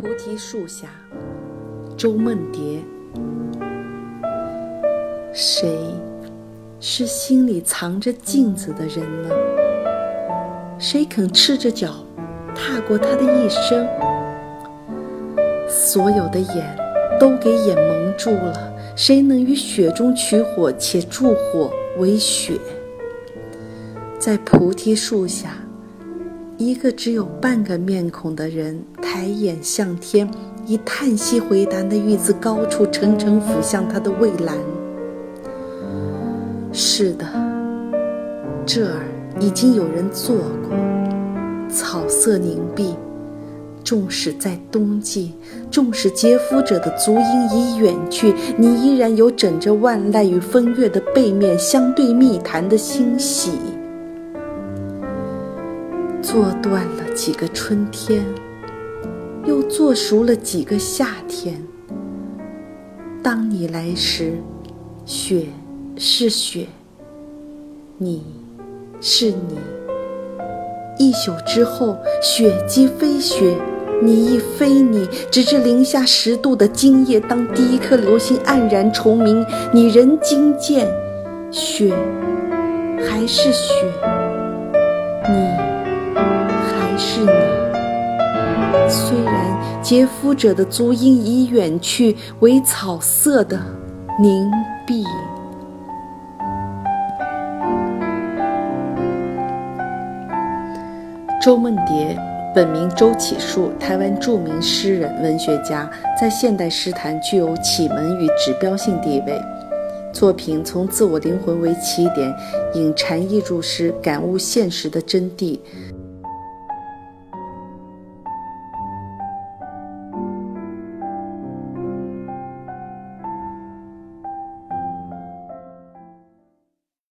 菩提树下，周梦蝶。谁是心里藏着镜子的人呢？谁肯赤着脚踏过他的一生？所有的眼都给眼蒙住了，谁能于雪中取火，且助火为雪？在菩提树下。一个只有半个面孔的人抬眼向天，以叹息回答那欲自高处沉沉俯向他的蔚蓝。是的，这儿已经有人坐过。草色凝碧，纵使在冬季，纵使劫夫者的足音已远去，你依然有枕着万籁与风月的背面相对密谈的欣喜。做断了几个春天，又做熟了几个夏天。当你来时，雪是雪，你是你。一宿之后，雪即飞雪，你亦飞你。直至零下十度的今夜，当第一颗流星黯然重明，你仍惊见，雪还是雪，虽然劫夫者的足音已远去，为草色的凝碧。周梦蝶，本名周启树，台湾著名诗人、文学家，在现代诗坛具有启蒙与指标性地位。作品从自我灵魂为起点，引禅意入诗，感悟现实的真谛。